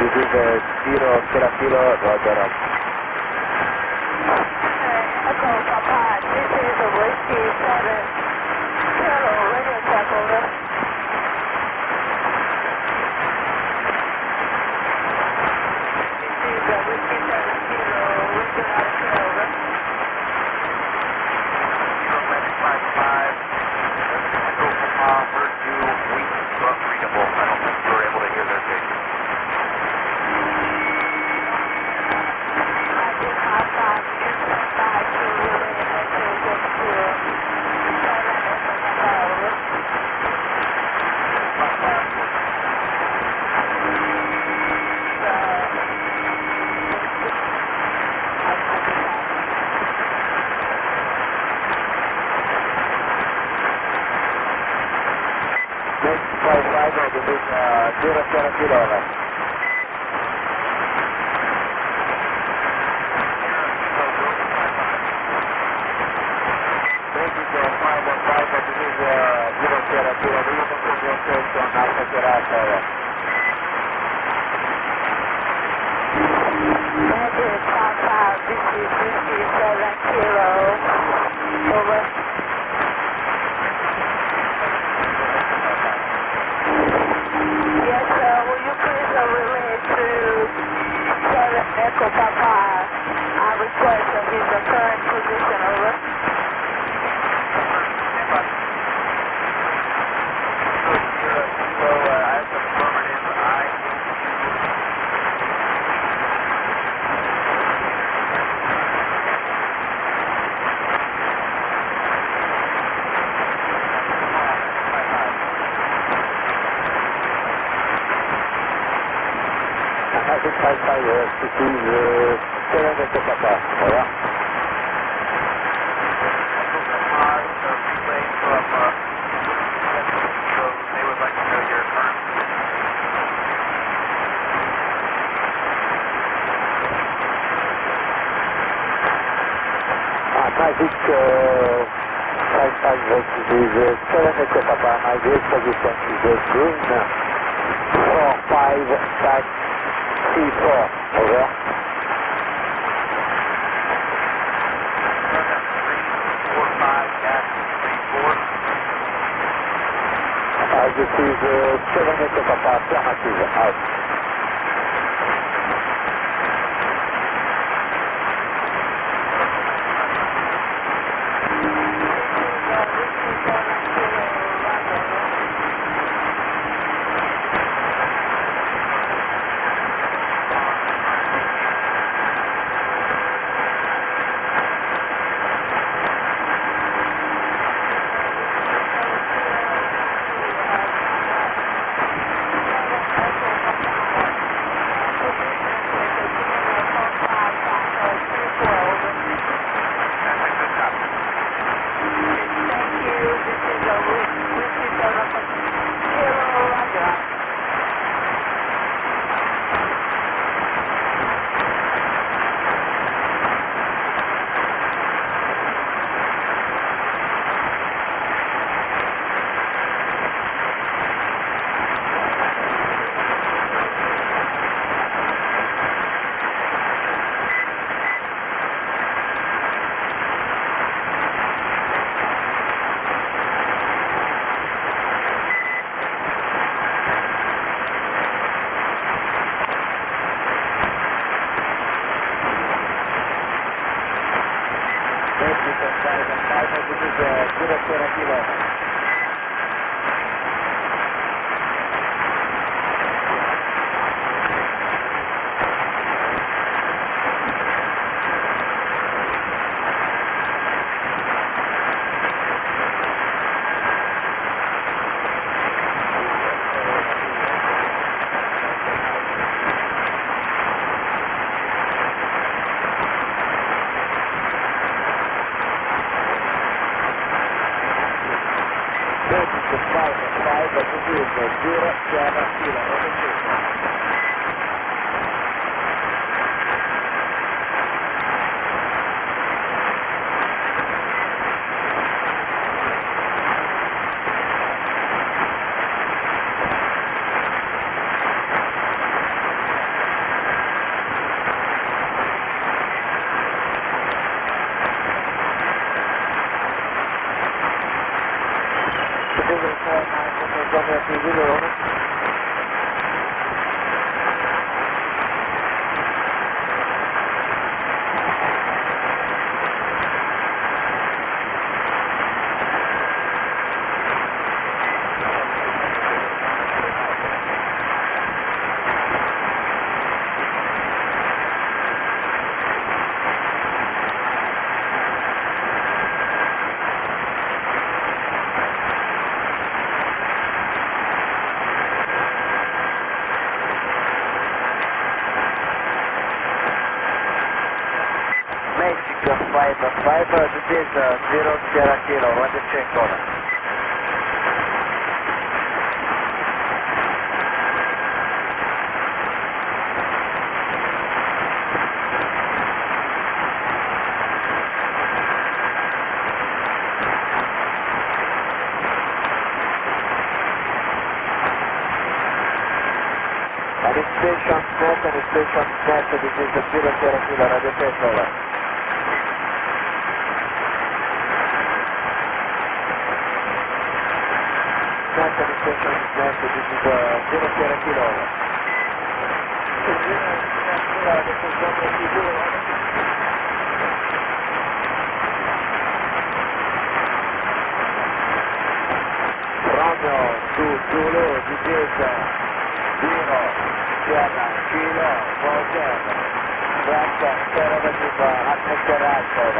This is uh, a zero Sierra Kilo, Roger. Echo Papa, this is a Whiskey 7 Kilo radio check over. This is a Whiskey 7 Kilo, Whiskey out of Kilo, over. Atlantic 55, Echo Papa, heard you, weak but readable. I don't think you were able to hear their data. Atlantic 55, you stand by to relay message of Kilo. 7 Echo Papa, over. Next five five, this is uh, zero Sierra Kilo, over. This is uh, five one five, this is uh, zero Sierra Kilo. Do you confirm your search on Alpha Sierra, over? Atlantic 55, this is Whiskey 7 Kilo, over. Yes, sir. Will you please uh, relay to 7 Echo Papa a request of his current position, over? taille altitude euh, km Papa. Voilà. Magic uh, 550 is uh, 7 Echo Papa. My great position is uh, green 4 5 5 people. Over. I just see the 7 meters apart, out. Next is uh, five one five, 0 chiama Fila. 你这个人 is Kilo. 5, this is uh, 0 Sierra Kilo, roger check over. Station smoke and station net, this is the 0 Sierra Kilo, roger check over. 0 Chiarentinova. Romeo su Zulu, difesa, Dino, Chiara, Cino, Volterra, Franca, Sera da Giba, Anna Serracova.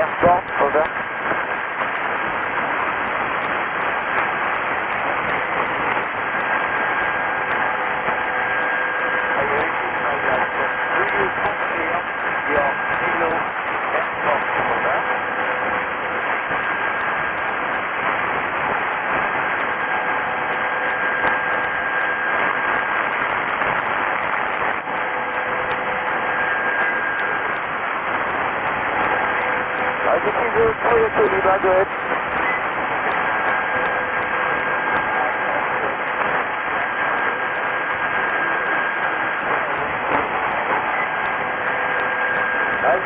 Yeah, go, go, go. Is uh, to Econima, go ahead. Uh,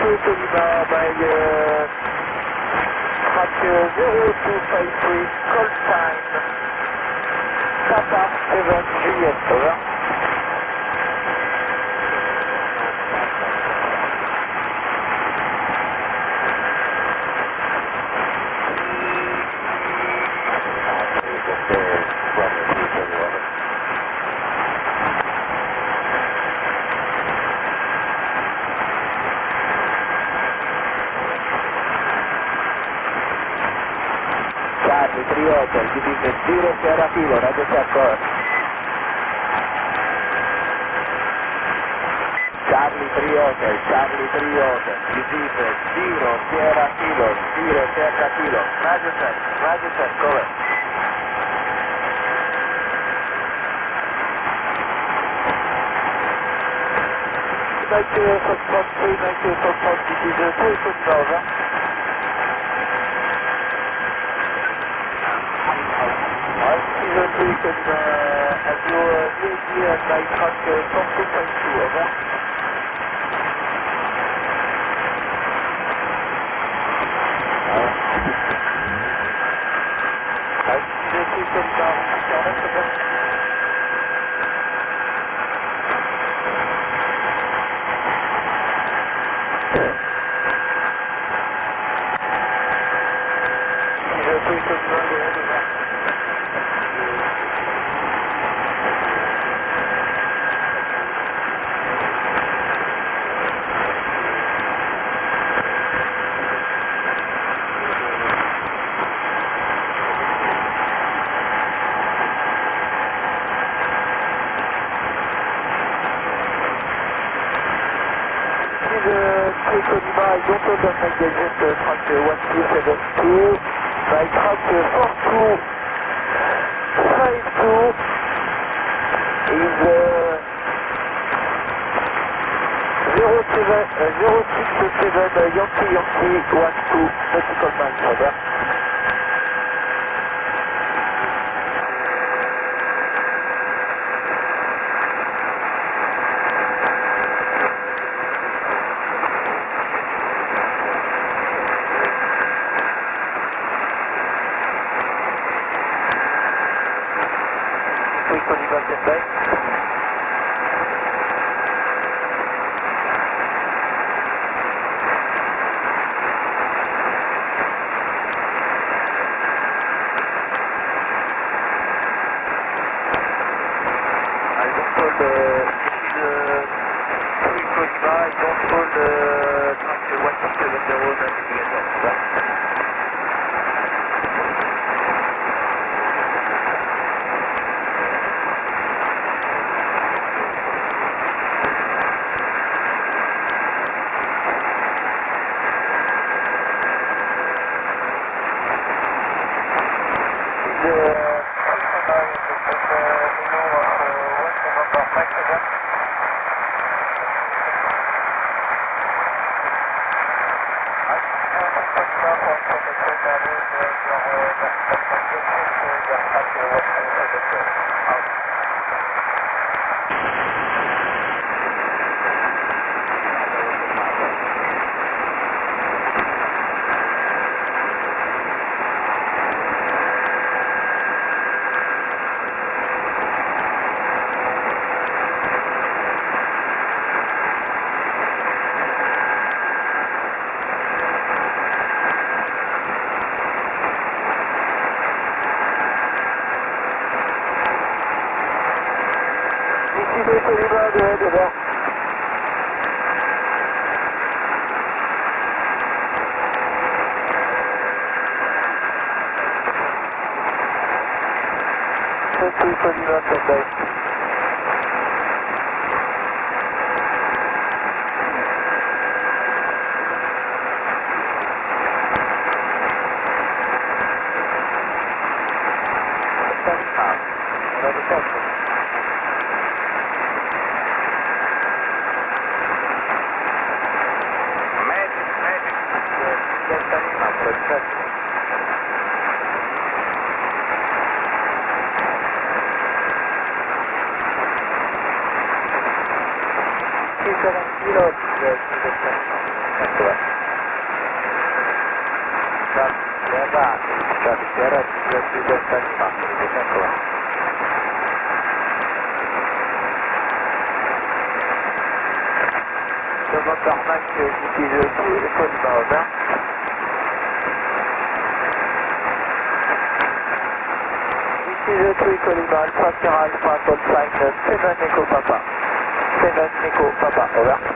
to Econima, by uh, track uh, 0253, call time, Papa 7 Juliet, over. Zero Sierra Kilo, radio check, radio check, cover. Make uh, footprint three, make uh, footprint, this is uh, two foot over. Active taken uh, at your AG by truck uh, 42.2, over. Uit, dit is dat don't on my gadget, uh, track uh, 1272. My track uh, 4252 is uh, 07, uh, 067 uh, Yankee Yankee 12 nautical miles. Don't hold uh, this is uh, 3 Lima, I don't hold uh, track 1270 navigation. Over. Ici two, two, three, three, three, three, three. Alpha Sierra Alpha Code Sign 7 Echo Papa. 7 Echo Papa, over.